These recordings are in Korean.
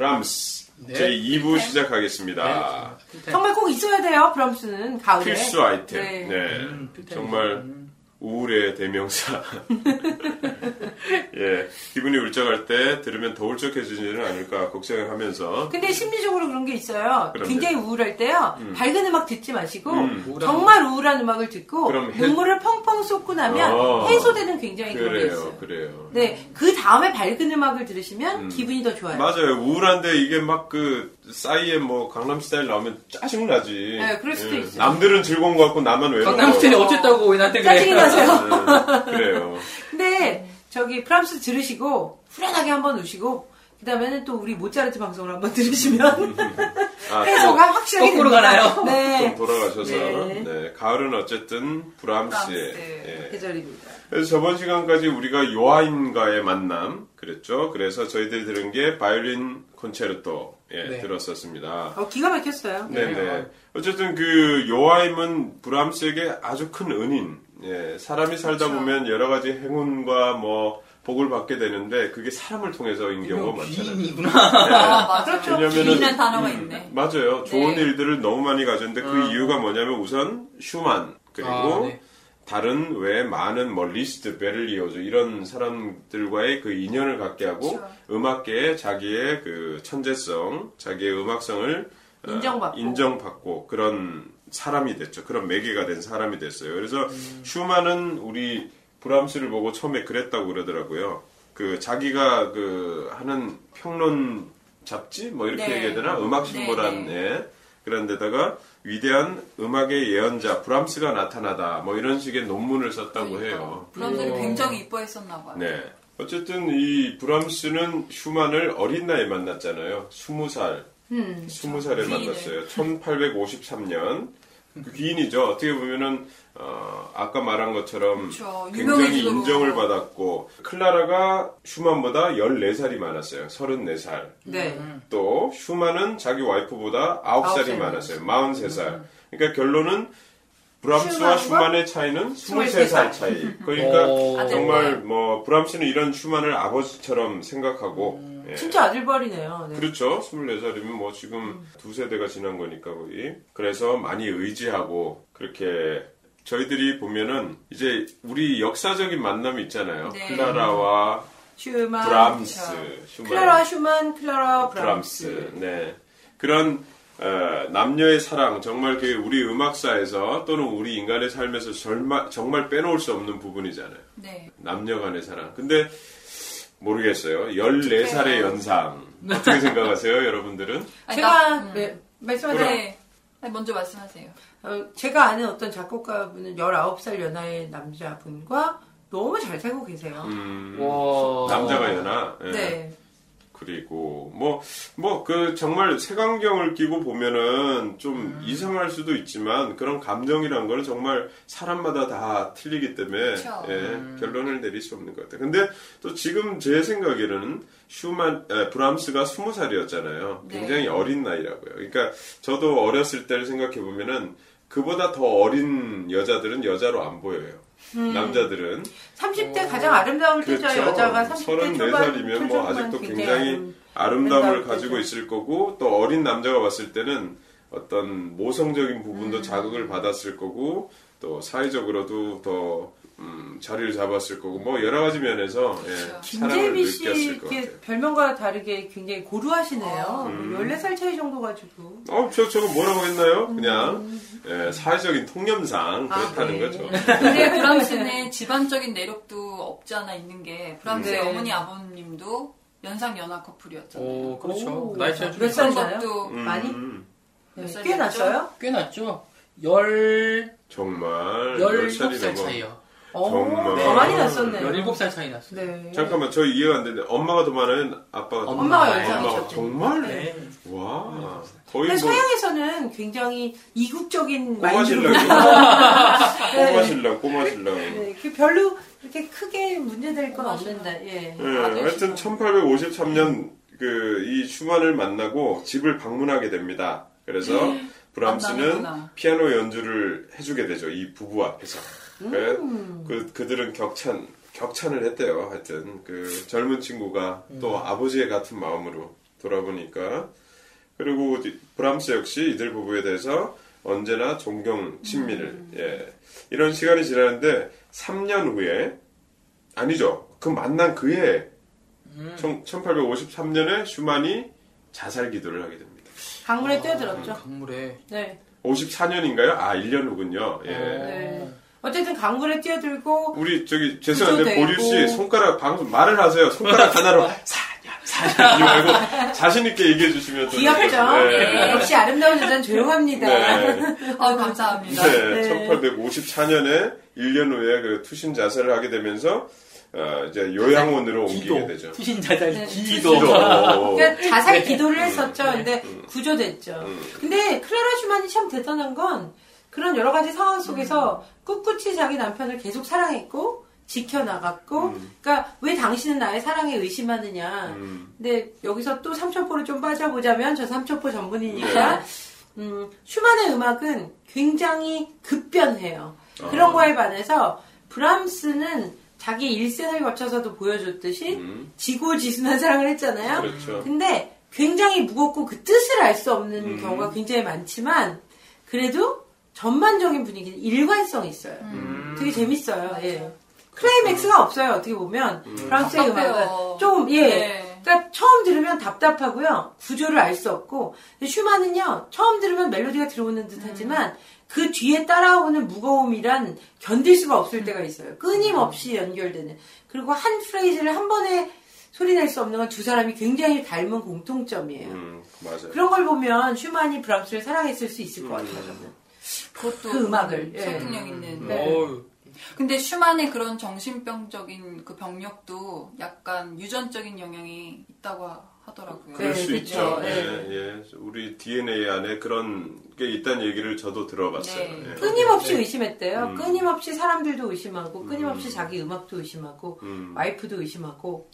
브람스 네. 제 2부 시작하겠습니다. 정말 꼭 있어야 돼요. 브람스는 가을에. 필수 아이템. 네. 네. 음, 필수 정말. 우울의 대명사. 예, 기분이 울적할 때 들으면 더 울적해지지는 않을까 걱정을 하면서 근데 심리적으로 그런 게 있어요. 그럼요. 굉장히 우울할 때요. 밝은 음악 듣지 마시고 음. 우울한 정말 우울한 음악을 듣고 해- 눈물을 펑펑 쏟고 나면 어. 해소되는 굉장히 그런 게 그래요, 있어요. 그래요. 네, 그 다음에 밝은 음악을 들으시면 음. 기분이 더 좋아요. 맞아요. 우울한데 이게 막 그 싸이에 뭐 강남스타일 나오면 짜증 나지. 네, 그럴 수도 있어요. 남들은 즐거운 것 같고 나만 외로워. 강남스타일이 어쨌다고 왜 나한테 그래 짜증이 나세요. 네, 그래요. 근데 저기 브람스 들으시고 후련하게 한번 우시고 그 다음에는 또 우리 모차르트 방송을 한번 들으시면 아, 해소가 확실하게 거꾸로. 가나요? 좀 네, 돌아가셔서 네. 네, 가을은 어쨌든 브람스의 브람스 예. 계절입니다. 그래서 저번 시간까지 우리가 요아힘과의 만남 그랬죠. 그래서 저희들이 들은 게 바이올린 콘체르토 예, 네. 들었었습니다. 어, 기가 막혔어요. 네네. 어쨌든 그 요아힘은 브람스에게 아주 큰 은인. 예, 사람이 살다 그렇죠. 보면 여러 가지 행운과 뭐 복을 받게 되는데 그게 사람을 통해서인 경우가 많잖아요. 귀인이구나 아, 맞아요. 그렇죠. 귀인이란 단어가 있네. 맞아요. 좋은 네. 일들을 너무 많이 가졌는데 그 음. 이유가 뭐냐면 우선 슈만 그리고 아, 네. 다른 외 많은 뭐 리스트, 베를리오즈 이런 사람들과의 그 인연을 갖게 하고 그렇죠. 음악계에 자기의 그 천재성, 자기의 음악성을 어, 인정받고. 인정받고 그런 사람이 됐죠. 그런 매개가 된 사람이 됐어요. 그래서 음. 슈만은 우리 브람스를 보고 처음에 그랬다고 그러더라고요. 그 자기가 그 하는 평론 잡지 뭐 이렇게 네. 얘기해야 되나 음악 신보란 네, 예. 그런 데다가 위대한 음악의 예언자 브람스가 나타나다 뭐 이런 식의 논문을 썼다고 해요. 브람스를 오. 굉장히 이뻐했었나 봐요. 네. 어쨌든 이 브람스는 슈만을 어린 나이에 만났잖아요. 20살. 음. 20살에 귀인을. 만났어요. 1853년. 그 귀인이죠. 어떻게 보면은 어, 아까 말한 것처럼 그렇죠. 굉장히. 인정을 받았고 클라라가 슈만보다 14살이 많았어요. 34살. 네. 또 슈만은 자기 와이프보다 9살이 살 많았어요. 43살. 그러니까 결론은 브람스와 슈만의 차이는 23 23살 차이. 그러니까 오. 아들. 정말 뭐 브람스는 이런 슈만을 아버지처럼 생각하고 예. 진짜 아들뻘이네요. 네. 그렇죠. 24살이면 뭐 지금 두 세대가 지난 거니까 거의. 그래서 많이 의지하고 그렇게 저희들이 보면은 이제 우리 역사적인 만남이 있잖아요. 네. 클라라와 슈만, 브람스. 슈만, 클라라 슈만, 클라라 브람스. 브람스. 네. 그런 어, 남녀의 사랑 정말 그 우리 음악사에서 또는 우리 인간의 삶에서 정말, 정말 빼놓을 수 없는 부분이잖아요. 네. 남녀 간의 사랑. 근데 모르겠어요. 14살의 네. 연상. 어떻게 생각하세요, 여러분들은? 아니, 제가 나- 음. 네, 말씀하세요. 네. 먼저 말씀하세요. 어, 제가 아는 어떤 작곡가분은 19살 연하의 남자분과 너무 잘 살고 계세요. 음, 와. 남자가 연하. 예. 네. 그리고 뭐 뭐 그 정말 색안경을 끼고 보면은 좀 이상할 수도 있지만 그런 감정이란 거는 정말 사람마다 다 틀리기 때문에. 예, 결론을 내릴 수 없는 것 같아요. 근데 또 지금 제 생각에는 슈만 에, 브람스가 스무 살이었잖아요. 네. 굉장히 어린 나이라고요. 그러니까 저도 어렸을 때를 생각해 보면은 그보다 더 어린 여자들은 여자로 안 보여요. 남자들은 30대 가장 아름다울 때죠, 그렇죠. 여자가 30대 초반, 34살이면 뭐 아직도 굉장히 굉장히 아름- 아름다움을 가지고 때죠. 있을 거고 또 어린 남자가 봤을 때는 어떤 모성적인 부분도 음. 자극을 받았을 거고 또 사회적으로도 더 음, 자리를 잡았을 거고 뭐 여러 가지 면에서 예, 사랑을 김재미 씨 느꼈을 것 같아요. 별명과 다르게 굉장히 고루하시네요. 음. 14살 차이 정도 가지고. 어, 저, 저거 뭐라고 했나요? 그냥, 예, 사회적인 통념상 그렇다는 네. 거죠. 근데 브람스는 집안적인 내력도 없지 않아 있는 게 브람스의 네. 어머니 아버님도 연상 연하 커플이었잖아요. 오, 그렇죠. 오. 나이 차이 몇 살? 그런 나요? 것도 음, 많이? 음, 네, 몇 꽤? 났어요? 꽤 났죠. 열, 정말, 17살 10살이 넘어. 차이요. 어, 정말. 더 많이 났었네요. 17살 차이 났어요. 네. 잠깐만, 저 이해가 안 되는데, 엄마가 더 많아요? 아빠가 더 엄마가 많아요? 엄마가 정말? 네. 와, 거의 근데 뭐, 서양에서는 굉장히 이국적인 꼬마 마인드로 신랑이 꼬마 네. 신랑, 꼬마 신랑. 네, 그 별로 이렇게 크게 문제될 건 없는다. 예. 예, 아들 하여튼 신랑. 1853년 그 이 슈만을 만나고 집을 방문하게 됩니다. 그래서 브람스는 만나는구나. 피아노 연주를 해주게 되죠. 이 부부 앞에서. 음. 그 그들은 격찬 격찬을 했대요. 하여튼 그 젊은 친구가 또 아버지의 같은 마음으로 돌아보니까 그리고 브람스 역시 이들 부부에 대해서 언제나 존경 친밀을 예 이런 시간이 지나는데 3년 후에 아니죠 그 만난 그해 1853년에 슈만이 자살 기도를 하게 됩니다. 강물에 뛰어들었죠. 강물에. 네. 54년인가요? 아 1년 후군요. 예. 네. 어쨌든 강물에 뛰어들고 우리 저기 죄송한데. 보류 씨 손가락 방금 말을 하세요. 손가락 하나로 4년 4년 이거 말고 자신 있게 얘기해 주시면 또 귀엽죠. 네. 역시 아름다운 여자는 조용합니다. 네. 아, 감사합니다. 네, 네. 1854년에 1년 후에 그 투신 자살을 하게 되면서 어, 이제 요양원으로 기도. 옮기게 되죠. 투신 자살 네, 기도. 기도. 그러니까 자살 네. 기도를 했었죠. 근데 음. 구조됐죠. 음. 근데 클라라 슈만이 참 대단한 건 그런 여러 가지 상황 속에서 꿋꿋이 자기 남편을 계속 사랑했고 지켜나갔고 음. 그러니까 왜 당신은 나의 사랑에 의심하느냐 음, 근데 여기서 또 삼천포를 좀 빠져보자면 저 삼천포 전문이니까 음, 슈만의 음악은 굉장히 급변해요. 그런 어. 거에 반해서 브람스는 자기 일생을 거쳐서도 보여줬듯이 음, 지고지순한 사랑을 했잖아요. 그렇죠. 근데 굉장히 무겁고 그 뜻을 알 수 없는 음. 경우가 굉장히 많지만 그래도 전반적인 분위기는 일관성이 있어요. 음. 되게 재밌어요. 예. 클라이맥스가 없어요. 어떻게 보면 음. 프랑스의 답답해요. 음악은 좀 예. 네. 그러니까 처음 들으면 답답하고요. 구조를 알 수 없고 슈만은요. 처음 들으면 멜로디가 들어오는 듯하지만 그 뒤에 따라오는 무거움이란 견딜 수가 없을 때가 있어요. 끊임없이 연결되는. 그리고 한 프레이즈를 한 번에 소리낼 수 없는 건 두 사람이 굉장히 닮은 공통점이에요. 음, 맞아요. 그런 걸 보면 슈만이 브람스를 사랑했을 수 있을 것 같아요. 저는. 그것도 그 음악을, 예. 설득력 있는. 네. 어우, 근데 슈만의 그런 정신병적인 그 병력도 약간 유전적인 영향이 있다고 하- 하더라고요. 그럴 네, 수. 있죠. 네. 예, 예. 우리 DNA 안에 그런 게 있다는 얘기를 저도 들어봤어요. 네. 예. 끊임없이 의심했대요. 음. 끊임없이 사람들도 의심하고, 끊임없이 음. 자기 음악도 의심하고, 음. 와이프도 의심하고.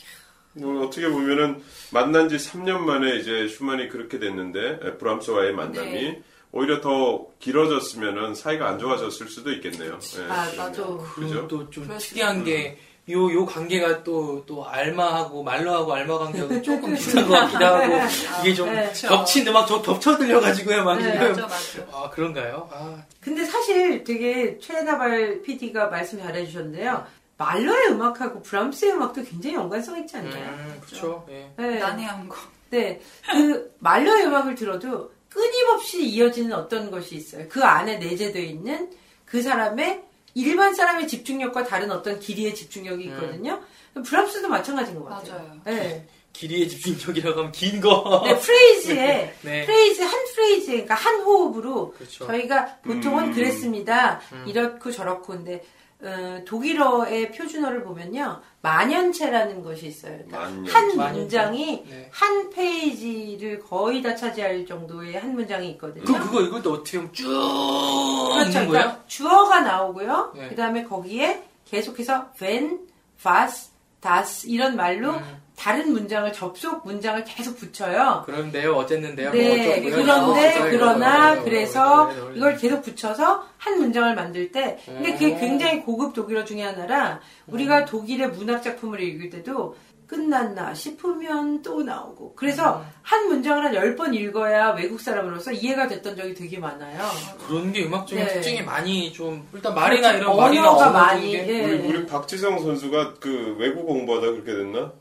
뭐 어떻게 보면은 만난 지 3년 만에 이제 슈만이 그렇게 됐는데 에, 브람스와의 만남이 네. 오히려 더 길어졌으면은 사이가 안 좋아졌을 수도 있겠네요. 예. 아. 맞아. 그리고 그죠? 또좀 그럴 수 특이한 게, 요, 요 관계가 또, 또, 알마하고, 말로하고 알마 관계하고 조금 비슷한 것 같기도 하고, 이게 좀 네. 겹친 음악 좀 겹쳐 들려가지고요, 막 네. 맞아, 맞아. 아, 그런가요? 아, 근데 사실 되게 최나발 PD가 말씀 잘해주셨는데요. 말러의 음악하고 브람스의 음악도 굉장히 연관성 있지 않나요? 음, 그쵸. 예. 네. 난해한 거. 네. 그 말러의 음악을 들어도 끊임없이 이어지는 어떤 것이 있어요. 그 안에 내재되어 있는 그 사람의 일반 사람의 집중력과 다른 어떤 길이의 집중력이 있거든요. 브람스도 마찬가지인 것 같아요. 맞아요. 네. 길이의 집중력이라고 하면 긴 거. 네, 프레이즈에 네. 프레이즈 한 프레이즈 그러니까 한 호흡으로 그렇죠. 저희가 보통은 음. 그랬습니다. 음. 이렇고 저렇고 근데 어, 독일어의 표준어를 보면요 만연체라는 것이 있어요. 그러니까 만연체. 한. 문장이 네. 한 페이지를 거의 다 차지할 정도의 한 문장이 있거든요. 그, 그거, 이것도 어떻게 보면 쭉 그렇죠. 있는 거예요? 그러니까 주어가 나오고요. 네. 그 다음에 거기에 계속해서 wenn, was, das 이런 말로 음. 다른 문장을 접속 문장을 계속 붙여요. 그런데요, 어쨌는데요. 네, 뭐. 그런데 어, 그러나 그래서 그래요, 그래요. 이걸 계속 붙여서 한 문장을 만들 때 근데 그게 오. 굉장히 고급 독일어 중에 하나라 우리가 독일의 문학 작품을 읽을 때도 끝났나 싶으면 또 나오고 그래서 한 문장을 한 열 번 읽어야 외국 사람으로서 이해가 됐던 적이 되게 많아요. 그런 게 음악적인 네. 특징이 많이 좀 일단 말이나 그렇죠. 이런 말이나 언어가 언어 많이 중에 예. 우리, 우리 박지성 선수가 그 외국 공부하다 그렇게 됐나?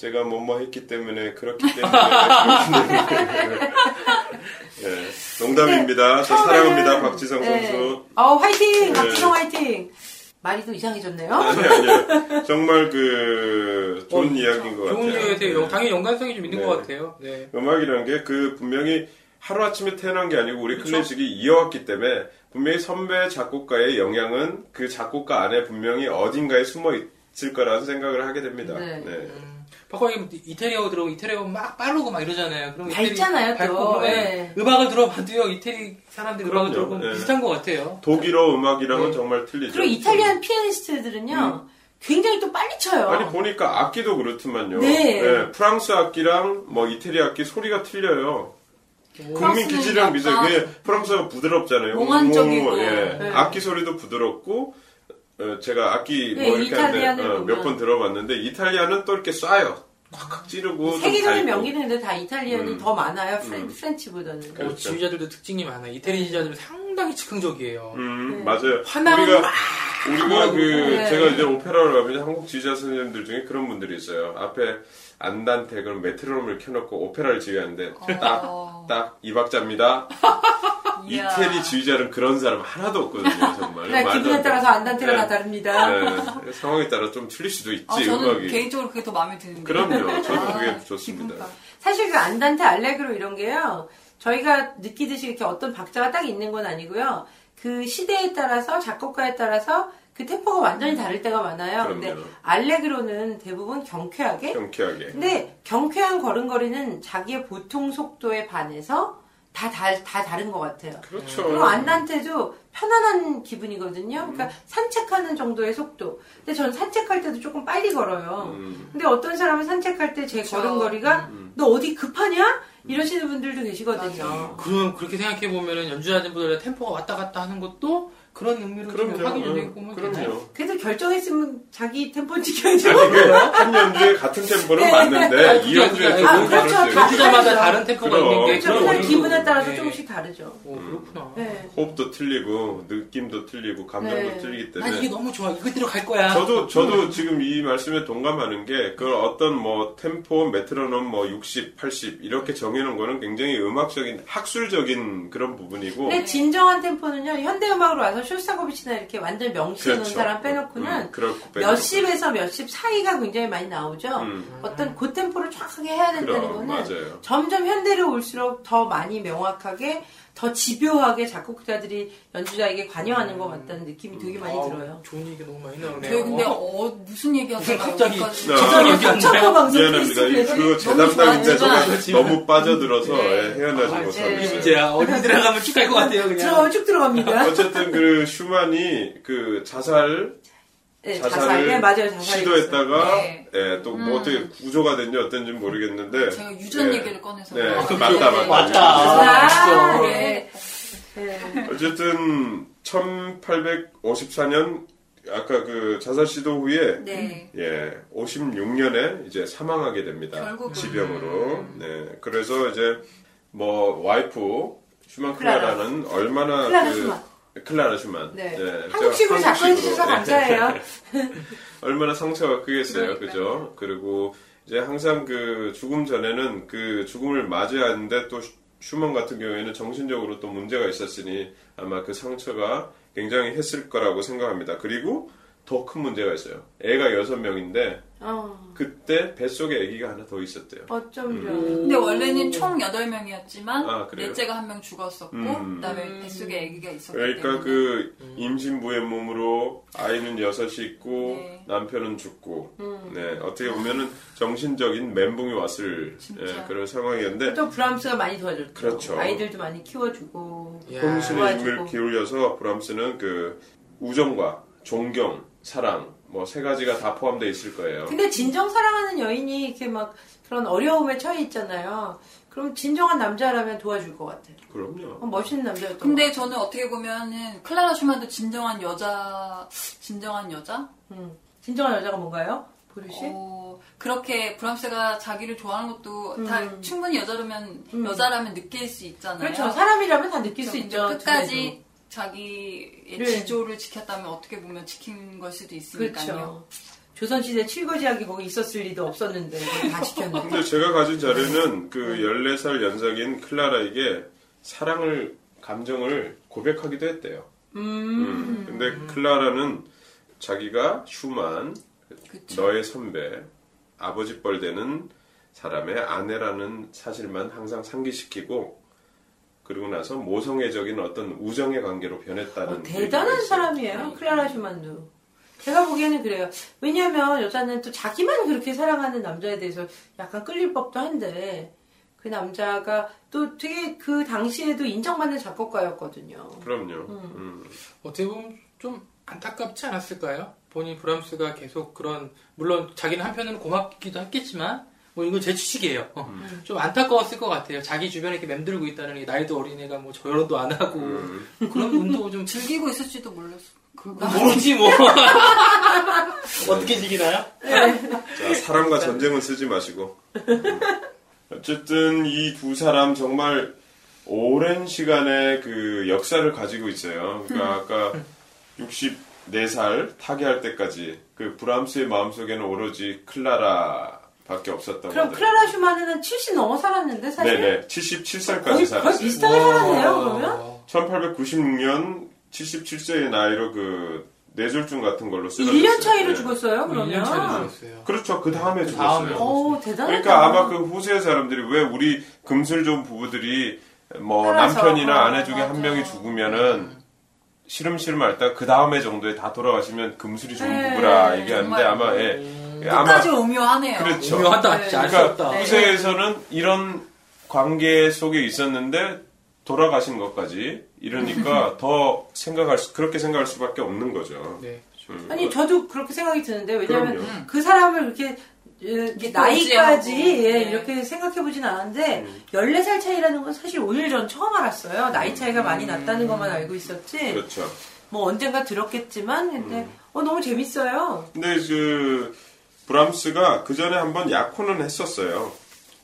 제가 뭐뭐 했기 때문에 그렇기 때문에. 예, 농담입니다. 저 사랑합니다, 박지성 네. 선수. 어 화이팅 네. 박지성 화이팅 말이 또 이상해졌네요. 아니 아니요. 정말 그 좋은 어, 이야기인 것 좋은 같아요. 게 같아요. 네. 당연히 연관성이 좀 있는 네. 것 같아요. 네. 음악이라는 게 그 분명히 하루아침에 태어난 게 아니고 우리 그렇죠. 클래식이 이어왔기 때문에 분명히 선배 작곡가의 영향은 그 작곡가 안에 분명히 어딘가에 숨어 있을 거라는 생각을 하게 됩니다. 네. 음, 박광이 이태리어 들어오고 이태리어 막 빠르고 막 이러잖아요. 그럼 다 있잖아요, 또. 네. 음악을 들어봐도요. 이태리 사람들이 음악을. 들어보면 네. 비슷한 것 같아요. 독일어 음악이랑은 네. 정말 틀리죠. 그리고 이탈리안 피아니스트들은요 굉장히 또 빨리 쳐요. 음. 아니 보니까 악기도 그렇지만요. 네. 프랑스 악기랑 뭐 이태리 악기 소리가 틀려요. 국민 프랑스는 기질이랑 비슷해요. 약간 그게 프랑스가 부드럽잖아요. 몽환적이고. 음, 예. 네. 악기 소리도 부드럽고 어, 제가 악기 네, 뭐 이렇게 이탈리안을 하는데 몇 보면. 번 들어봤는데 이탈리아는 또 이렇게 쏴요. 콱콱 찌르고 좀 세계적인. 명기는 근데 다 이탈리안이 음. 더 많아요. 프렌, 음. 프렌치보다는. 어, 그렇죠. 지휘자들도 특징이 많아요. 이태리 지휘자들은 상당히 즉흥적이에요. 음, 네. 맞아요. 화나면 우리가 막 우리가 그 네. 제가 이제 오페라를 가면 한국 지휘자 선생님들 중에 그런 분들이 있어요. 앞에 안단테 그런 메트로놈을 켜놓고 오페라를 지휘하는데 어. 딱이 박자입니다. 이태리 지휘자는 그런 사람 하나도 없거든요, 정말. 그냥 말도 기분에 안 따라서. 안단테가 네. 다 다릅니다. 네, 상황에 따라 좀 틀릴 수도 있지 아, 저는 음악이. 개인적으로 그게 더 마음에 드는데. 그럼요, 저도 아, 그게 좋습니다. 기분파. 사실 그 안단테 알레그로 이런 게요. 저희가 느끼듯이 이렇게 어떤 박자가 딱 있는 건 아니고요. 그 시대에 따라서 작곡가에 따라서 그 템포가 완전히 다를 때가 많아요. 근데 그럼요. 알레그로는 대부분 경쾌하게. 경쾌하게. 근데 경쾌한 걸음걸이는 자기의 보통 속도에 반해서 다, 다, 다 다른 것 같아요. 그렇죠. 그리고 안단테도 편안한 기분이거든요. 그러니까 산책하는 정도의 속도. 근데 저는 산책할 때도 조금 빨리 걸어요. 음. 근데 어떤 사람은 산책할 때 제. 걸음걸이가 음. 너 어디 급하냐? 이러시는 분들도 계시거든요. 맞아요. 그럼 그렇게 생각해 보면은 연주자들보다 템포가 왔다 갔다 하는 것도 그런 의미로 좀 그럼요. 확인이 음, 되고 뭐 되나요? 그럼요. 그래도 결정했으면 자기 템포 지켜야죠. 한 연주에 같은 템포는 네. 맞는데, 아니, 이 연주에 아니라- 조금 아, 그렇죠. 다를 수. 연주자마다. 다른 템포가. 있는 게 그렇죠. 기분에 따라서 네. 조금씩 다르죠. 오, 그렇구나. 네. 호흡도 틀리고, 느낌도 틀리고, 감정도 네. 틀리기 난 이게 때문에. 너무 좋아. 이거대로 갈 거야. 저도, 저도 지금 이 말씀에 동감하는 게, 그걸 어떤 뭐, 템포, 메트로놈 뭐, 60, 80, 이렇게 정해놓은 거는 굉장히 음악적인, 학술적인 그런 부분이고, 근데 진정한 템포는요, 현대 음악으로 와서 쇼스타코비치나 이렇게 완전 놓은 그렇죠. 사람 빼놓고는 음. 몇십에서 몇십 사이가 굉장히 많이 나오죠. 음, 어떤 그 템포를 정확하게 해야 된다는 그럼, 거는 맞아요. 점점 현대로 올수록 더 많이 명확하게 더 집요하게 작곡자들이 연주자에게 관여하는 것 같다는 느낌이 되게 많이 아우, 들어요. 좋은 얘기 너무 많이 나오네요. 저희 근데 어, 무슨 얘기 무슨 하다가 갑자기 네. 저장 얘기 안 청소 나요. 방송 미안합니다. 이- 페이스북에서 그거 제 너무 빠져들어서 네. 예, 헤어나지 아, 못하고 네. 있어요. 문제야. 어디 들어가면 쭉 갈 것 같아요, 그냥. 들어가면 쭉 들어갑니다. 어쨌든 그 슈만이 그 자살 네, 자살을 자살. 네, 맞아요. 자살. 시도했다가 네. 예, 또뭐 음. 어떻게 구조가 됐는지 어떤지 모르겠는데 제가 유전 예. 얘기를 꺼내서 네, 아, 맞다, 네. 맞다. 맞다. 아, 진짜. 네. 네. 어쨌든 1854년 아까 그 자살 시도 후에 네. 예, 56년에 이제 사망하게 됩니다. 결국은. 지병으로. 네. 그래서 이제 뭐 와이프 슈만 클라라는 얼마나 클라라 그. 클라라 슈만. 네. 제가 한국식으로 작성해 주셔서 한국식으로. 감사해요. 얼마나 상처가 크겠어요. 그러니까요. 그죠? 그리고 이제 항상 그 죽음 전에는 그 죽음을 맞이하는데 또 슈- 슈만 같은 경우에는 정신적으로 또 문제가 있었으니 아마 그 상처가 굉장히 했을 거라고 생각합니다. 그리고 더 큰 문제가 있어요. 애가 여섯 명인데 어, 그때 뱃속에 아기가 하나 더 있었대요. 어쩜 저. 근데 원래는 총 8명이었지만 아? 넷째가 한 명 죽었었고 음. 그다음에 음. 뱃속에 아기가 있었기 그러니까 때문에 그 임신부의 몸으로 아이는 여섯이 있고 네. 남편은 죽고 음. 네 어떻게 보면은 정신적인 멘붕이 왔을. 예, 그런 상황이었는데 또 브람스가 많이 도와줬죠. 그렇죠. 아이들도 많이 키워주고. 야. 혼신의 힘을. 기울여서 브람스는 그 우정과 존경, 사랑 뭐 세 가지가 다 포함되어 있을 거예요. 근데 진정 사랑하는 여인이 이렇게 막 그런 어려움에 처해 있잖아요. 그럼 진정한 남자라면 도와줄 것 같아요. 그럼요. 어, 멋있는 남자였던 것 근데 저는 어떻게 보면은 클라라 슈만도 진정한 여자 진정한 여자? 음. 진정한 여자가 뭔가요? 보르시? 어, 그렇게 브람스가 자기를 좋아하는 것도 다 음. 충분히 여자라면 음. 여자라면 느낄 수 있잖아요. 그렇죠. 사람이라면 다 느낄 수 근데 있죠. 끝까지 자기의 네. 지조를 지켰다면 어떻게 보면 지킨 걸 수도 있으니까요. 그렇죠. 조선시대 칠거지약이 거기 있었을 리도 없었는데 다 지켰는데. 근데 제가 가진 자료는 그 14살 연상인 클라라에게 사랑을 감정을 고백하기도 했대요. 음. 음. 근데 클라라는 자기가 슈만 그쵸. 너의 선배 아버지 뻘 되는 사람의 아내라는 사실만 항상 상기시키고 그러고 나서 모성애적인 어떤 우정의 관계로 변했다는 어, 대단한. 사람이에요. 클라라 슈만도. 제가 보기에는 그래요. 왜냐하면 여자는 또 자기만 그렇게 사랑하는 남자에 대해서 약간 끌릴 법도 한데 그 남자가 또 되게 그 당시에도 인정받는 작곡가였거든요. 그럼요. 음. 어떻게 보면 좀 안타깝지 않았을까요? 본인 브람스가 계속 그런 물론 자기는 한편으로는 고맙기도 했겠지만 뭐 이건 제 추측이에요. 어, 음. 좀 안타까웠을 것 같아요. 자기 주변에 이렇게 맴돌고 있다는 게 나이도 어린애가 뭐 저혈도 안 하고 음. 그런 운동 좀 즐기고 있을지도 몰랐어. 모르지 뭐. 어떻게 즐기나요? 자, 사람과 전쟁은 쓰지 마시고. 음. 어쨌든 이 두 사람 정말 오랜 시간의 그 역사를 가지고 있어요. 그러니까 아까 64살 타계할 때까지 그 브람스의 마음속에는 오로지 클라라 밖에 없었던 그럼. 클라라 슈마는 70 넘어 살았는데 사실 네네. 77살까지 거의, 거의 살았어요. 비슷하게 살았네요. 그러면 1896년 77세의 나이로 그 뇌졸중 같은 걸로 쓰러졌어요. 1년 차이로 네. 죽었어요. 1년 차이 그러면 죽었어요. 그렇죠. 그 다음에 그. 죽었어요. 오 대단하다. 그러니까 아마 그 후세 사람들이 왜 우리 금술 좋은 부부들이 뭐. 남편이나 아내 어, 중에 맞아. 한 명이 죽으면은 시름시름 앓다가 그 다음에 정도에 다 돌아가시면 금술이 좋은 네, 부부라 얘기하는데 정말. 아마 예, 아마 끝까지 오묘하네요. 그렇죠. 오묘하다. 네. 그러니까. 후세에서는 이런 관계 속에 있었는데 돌아가신 것까지 이러니까 더 생각할 수, 그렇게 생각할 수밖에 없는 거죠. 네. 음. 아니 저도 그렇게 생각이 드는데 왜냐하면 그럼요. 그 사람을 그렇게 이렇게 믿고 나이까지 의지하고. 예, 네. 이렇게 생각해보진 않았는데 음. 14살 차이라는 건 사실 오늘 전 처음 알았어요. 나이 차이가 많이 났다는 것만 알고 있었지. 그렇죠. 뭐 언젠가 들었겠지만 근데 음. 어, 너무 재밌어요. 근데 그 브람스가 그 전에 한번 약혼은 했었어요.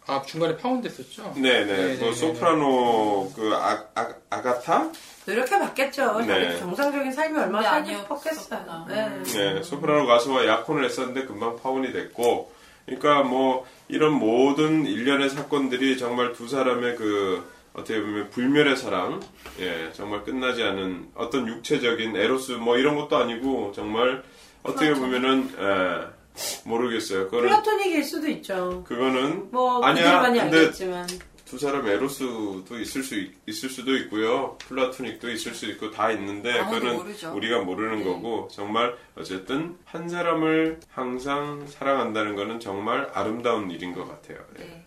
아 중간에 파운드했었죠. 네네. 네네네네. 그 소프라노 그 아, 아, 아가타? 노력해봤겠죠. 네. 자기 정상적인 삶이 얼마나. 아니었었구나. 네. 네, 소프라노 가수와 약혼을 했었는데 금방 파혼이 됐고, 그러니까 뭐 이런 모든 일련의 사건들이 정말 두 사람의 그 어떻게 보면 불멸의 사랑, 예, 정말 끝나지 않은 어떤 육체적인 에로스 뭐 이런 것도 아니고 정말 어떻게 보면은 예, 모르겠어요. 그거는 플라토닉일 수도 있죠. 그거는 뭐 아니야, 근데 알겠지만 두 사람 에로스도 있을 수 있- 있을 수도 있고요. 플라토닉도 있을 수 있고 다 있는데 그거는 모르죠. 우리가 모르는 네. 거고 정말 어쨌든 한 사람을 항상 사랑한다는 거는 정말 아름다운 일인 것 같아요. 예. 네.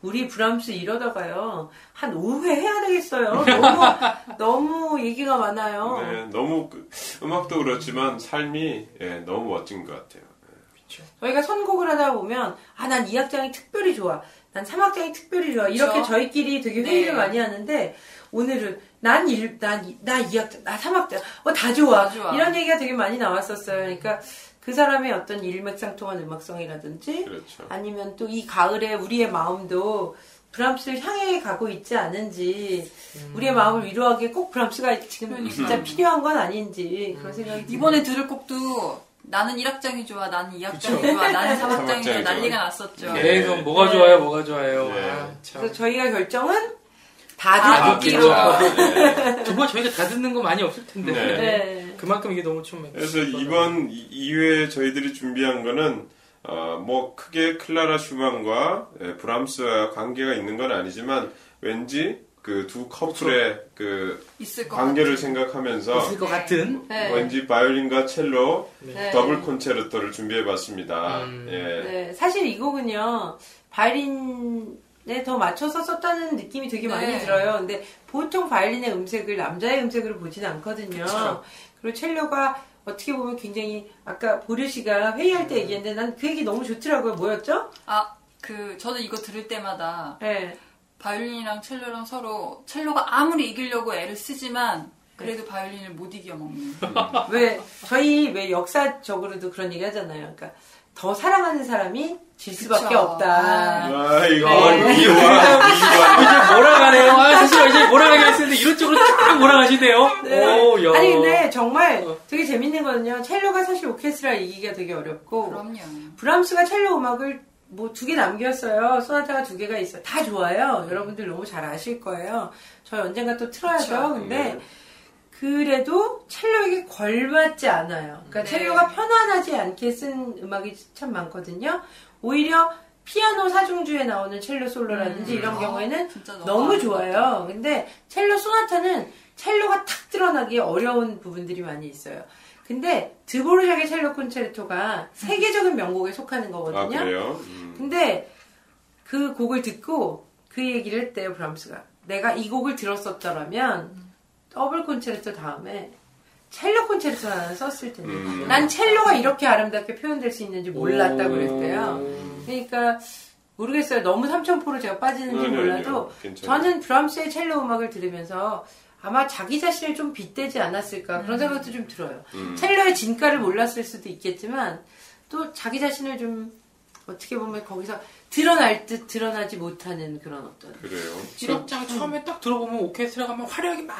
우리 브람스 이러다가요 한 5회 해야 되겠어요. 너무 너무 얘기가 많아요. 네, 너무 그- 음악도 그렇지만 삶이 예, 너무 멋진 것 같아요. 저희가 선곡을 하다 보면 아 난 이 악장이 특별히 좋아. 난 3악장이 특별히 좋아. 이렇게 그쵸? 저희끼리 되게 회의를 네. 많이 하는데 오늘은 난 일, 난, 이- 나 2악장, 나 3악장, 어, 다 좋아. 다 좋아. 이런 얘기가 되게 많이 나왔었어요. 그러니까 그 사람의 어떤 일맥상통한 음악성이라든지 그렇죠. 아니면 또 이 가을에 우리의 마음도 브람스를 향해 가고 있지 않은지 우리의 마음을 위로하기에 꼭 브람스가 지금 그러니까. 진짜 필요한 건 아닌지 그런 생각이 이번에 들을 곡도 나는 1악장이 좋아, 나는 2악장이 그쵸. 좋아, 나는 삼악장이 3악장이 좋아. 난리가 났었죠. 네. 계속 뭐가 좋아요, 뭐가 좋아요. 네. 아, 참. 그래서 저희가 결정은 다다 듣기로 아, 네. 정말 저희가 다 듣는 거 많이 없을 텐데. 네. 네. 그만큼 이게 너무 좀. 그래서 이번 2회 저희들이 준비한 거는 어, 뭐 크게 클라라 슈만과 예, 브람스와 관계가 있는 건 아니지만 왠지 그 두 커플의 그 있을 것 관계를 같아요. 생각하면서 있을 것 같은. 네. 왠지 바이올린과 첼로 네. 더블 콘체르토를 준비해봤습니다. 음. 예. 네, 사실 이 곡은요, 바이올린에 더 맞춰서 썼다는 느낌이 되게 많이 네. 들어요. 근데 보통 바이올린의 음색을 남자의 음색으로 보지는 않거든요. 그쵸. 그리고 첼로가 어떻게 보면 굉장히, 아까 보르 씨가 회의할 때 얘기했는데 난 그 얘기 너무 좋더라고요. 뭐였죠? 아, 그 저도 이거 들을 때마다 네. 바이올린이랑 첼로랑 서로 첼로가 아무리 이기려고 애를 쓰지만 그래도 바이올린을 못 이겨 먹는. 왜, 저희 왜 역사적으로도 그런 얘기 하잖아요. 그러니까 더 사랑하는 사람이 질 수밖에 그쵸. 없다. 아, 이거 네. 미화. 이제 몰아가네요. 아, 사실 이제 몰아가게 했는데 이런 쪽으로 쫙 몰아가시네요. 네. 오, 야. 아니 근데 정말 어. 되게 재밌는 거는요. 첼로가 사실 오케스트라 이기기가 되게 어렵고 그럼요. 브람스가 첼로 음악을 뭐 두 개 남겼어요. 소나타가 두 개가 있어요. 다 좋아요. 여러분들 너무 잘 아실 거예요. 저희 언젠가 또 틀어야죠. 그쵸. 근데 네. 그래도 첼로에게 걸맞지 않아요. 그러니까 네. 첼로가 편안하지 않게 쓴 음악이 참 많거든요. 오히려 피아노 사중주에 나오는 첼로 솔로라든지 음. 이런 아, 경우에는 너무. 좋아요. 근데 첼로 소나타는 첼로가 탁 드러나기 어려운 부분들이 많이 있어요. 근데 드보르작의 첼로 콘체르토가 세계적인 명곡에 속하는 아, 거거든요. 그래요? 음. 근데 그 곡을 듣고 그 얘기를 했대요, 브람스가. 내가 이 곡을 들었었더라면 더블 콘체르토 다음에 첼로 콘체르토 하나 썼을 텐데. 음. 난 첼로가 이렇게 아름답게 표현될 수 있는지 몰랐다고 그랬대요. 오. 그러니까 모르겠어요. 너무 삼천포로 제가 빠지는지 몰라도 아니요. 괜찮아요. 저는 브람스의 첼로 음악을 들으면서 아마 자기 자신을 좀 빗대지 않았을까 그런 생각도 좀 들어요. 음. 첼로의 진가를 몰랐을 수도 있겠지만 또 자기 자신을 좀 어떻게 보면 거기서 드러날 듯 드러나지 못하는 그런 어떤 그래요. 진짜 처음에 딱 들어보면 오케스트라가 막 화려하게 막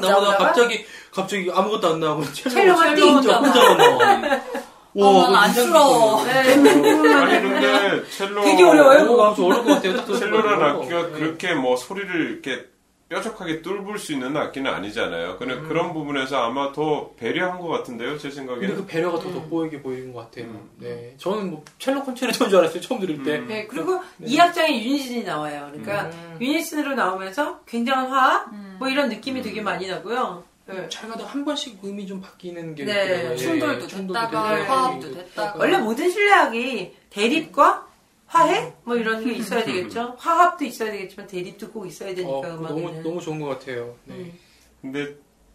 나오다가 나오다가 갑자기 갑자기 아무것도 안 나오고 첼로가 띵 혼자 혼자만 나와. 그거 안쓰러워. 인상깊었어요. 아니 근데 첼로 되게 어려워요. 어, 좀 어려울 것 같아요. 딱 들어보면. 첼로라는 악기가 네. 그렇게 뭐 소리를 이렇게 뾰족하게 뚫을 수 있는 악기는 아니잖아요. 근데 음. 그런 부분에서 아마 더 배려한 것 같은데요, 제 근데 생각에는. 그 배려가 더 돋보이게 보이는 것 같아요. 음. 네, 저는 뭐 첼로 콘체르토인 줄 알았어요. 처음 들을 때. 음. 네, 그리고 네. 이 악장에 유니슨이 나와요. 그러니까 음. 유니슨으로 나오면서 굉장한 화합 음. 뭐 이런 느낌이 되게 많이 나고요. 네. 잘 가다 한 번씩 음이 좀 바뀌는 게 네, 있더라고요. 예, 충돌도 됐다가 화합도 됐다가. 원래 모든 실내악이 대립과 화해 뭐 이런 게 있어야 되겠죠. 화합도 있어야 되겠지만 대립도 꼭 있어야 되니까 어, 음악에는. 너무 너무 좋은 것 같아요. 네. 음. 근데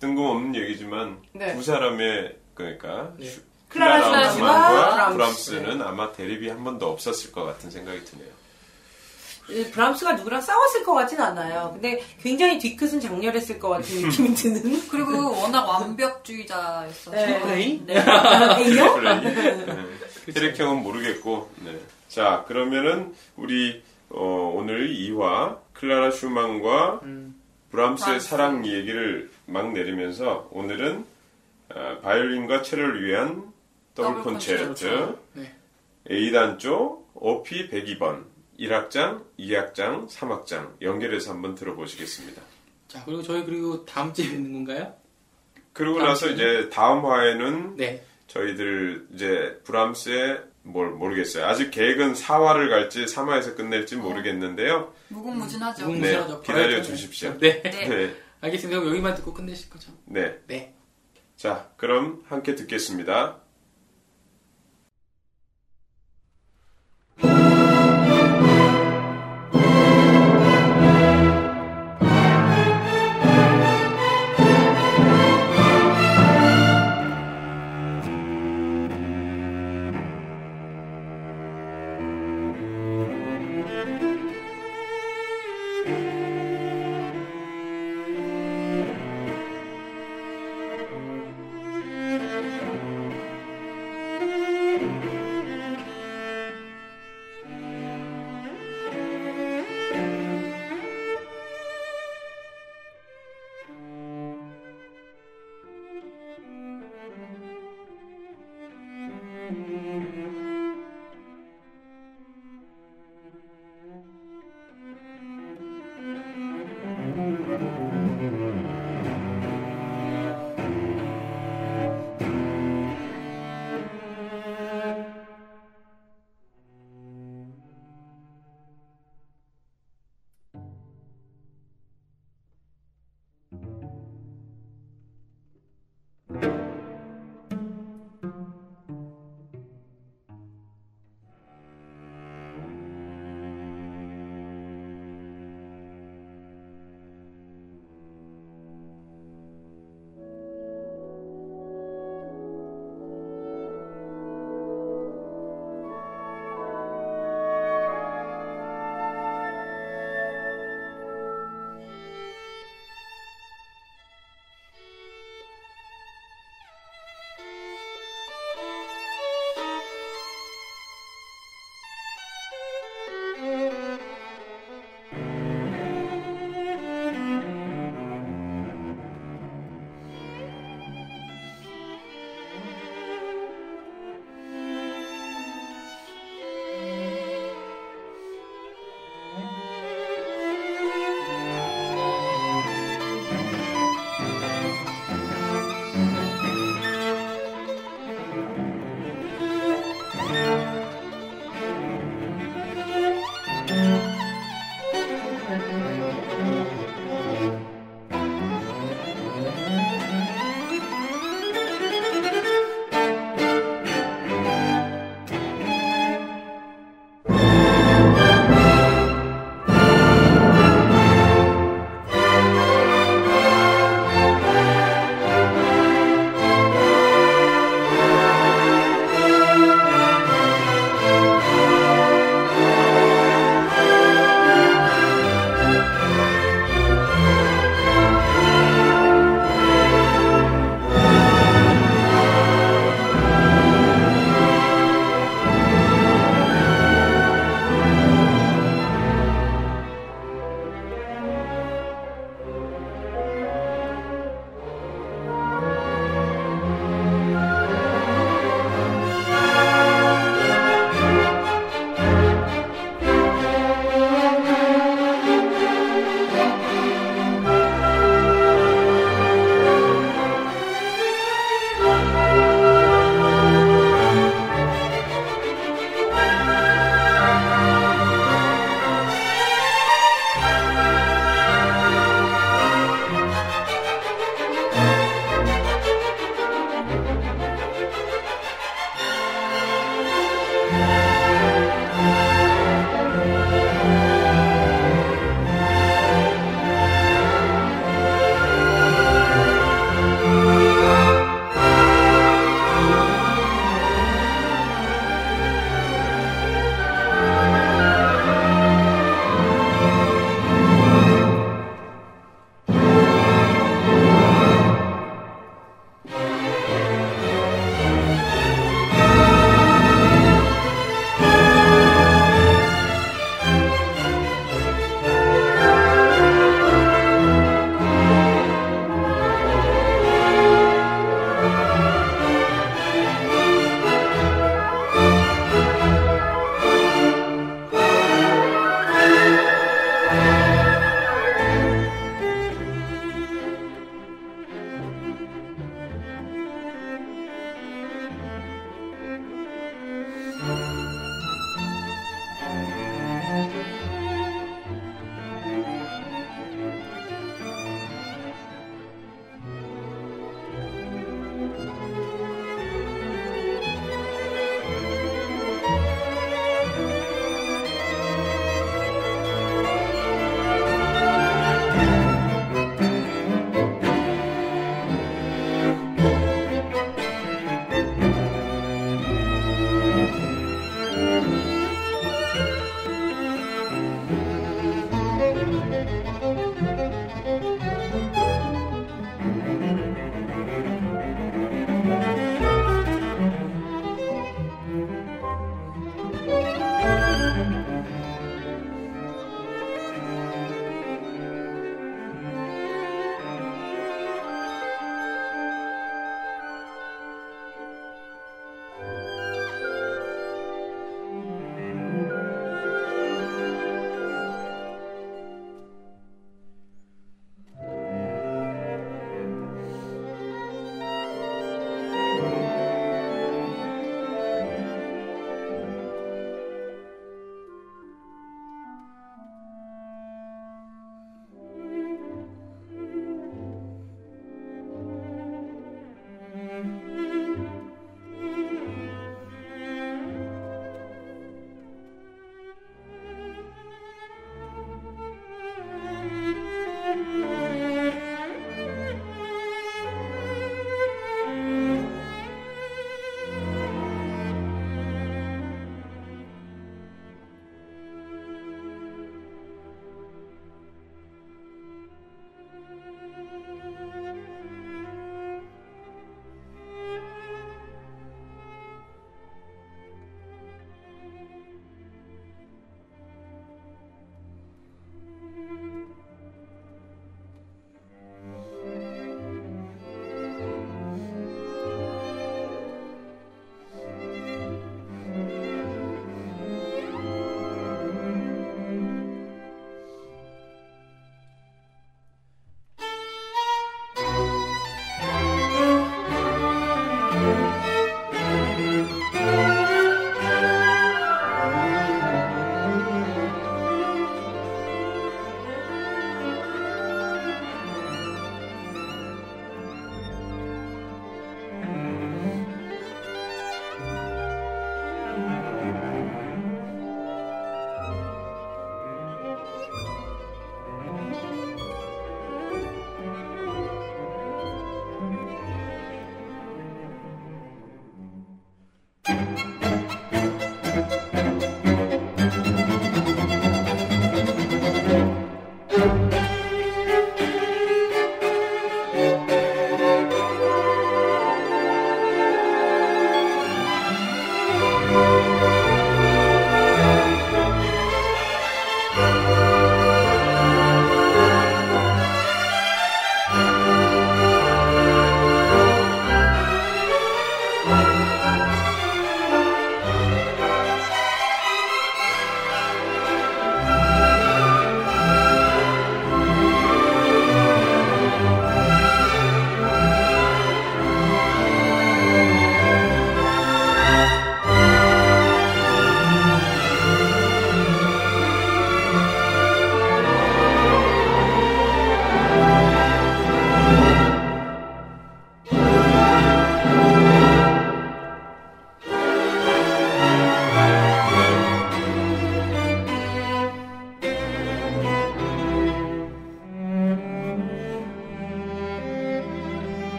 뜬금없는 얘기지만 네. 두 사람의 그러니까 네. 슈- 클라라 클라라 슈만과 슈만과 브람스. 브람스는 아마 대립이 한 번도 없었을 것 같은 생각이 드네요. 이 브람스가 누구랑 싸웠을 것 같진 않아요. 근데 굉장히 뒤끝은 장렬했을 것 같은 느낌이 드는. 그리고 워낙 완벽주의자였어서. 네. 플레이? 네. A요? 네. 혈액형은 모르겠고. 네. 자 그러면은 우리 어, 오늘 2화 클라라 슈만과 음, 브람스의 브람스. 사랑 얘기를 막 내리면서 오늘은 어, 바이올린과 첼로를 위한 더블 더블 콘체르토. 네. A단조 Op. 102번 1악장, 2악장, 3악장 연결해서 한번 들어보시겠습니다. 자 그리고 저희 그리고 다음 주에 뵙는 건가요? 그러고 나서 주에? 이제 다음 화에는 네. 저희들 이제 브람스의 뭘 모르겠어요. 아직 계획은 4화를 갈지 3화에서 끝낼지 음. 모르겠는데요. 무궁무진하죠. 무궁- 네. 기다려 버려야 주십시오. 네. 네. 네, 알겠습니다. 그럼 여기만 듣고 끝내실 거죠? 네. 네. 자, 그럼 함께 듣겠습니다.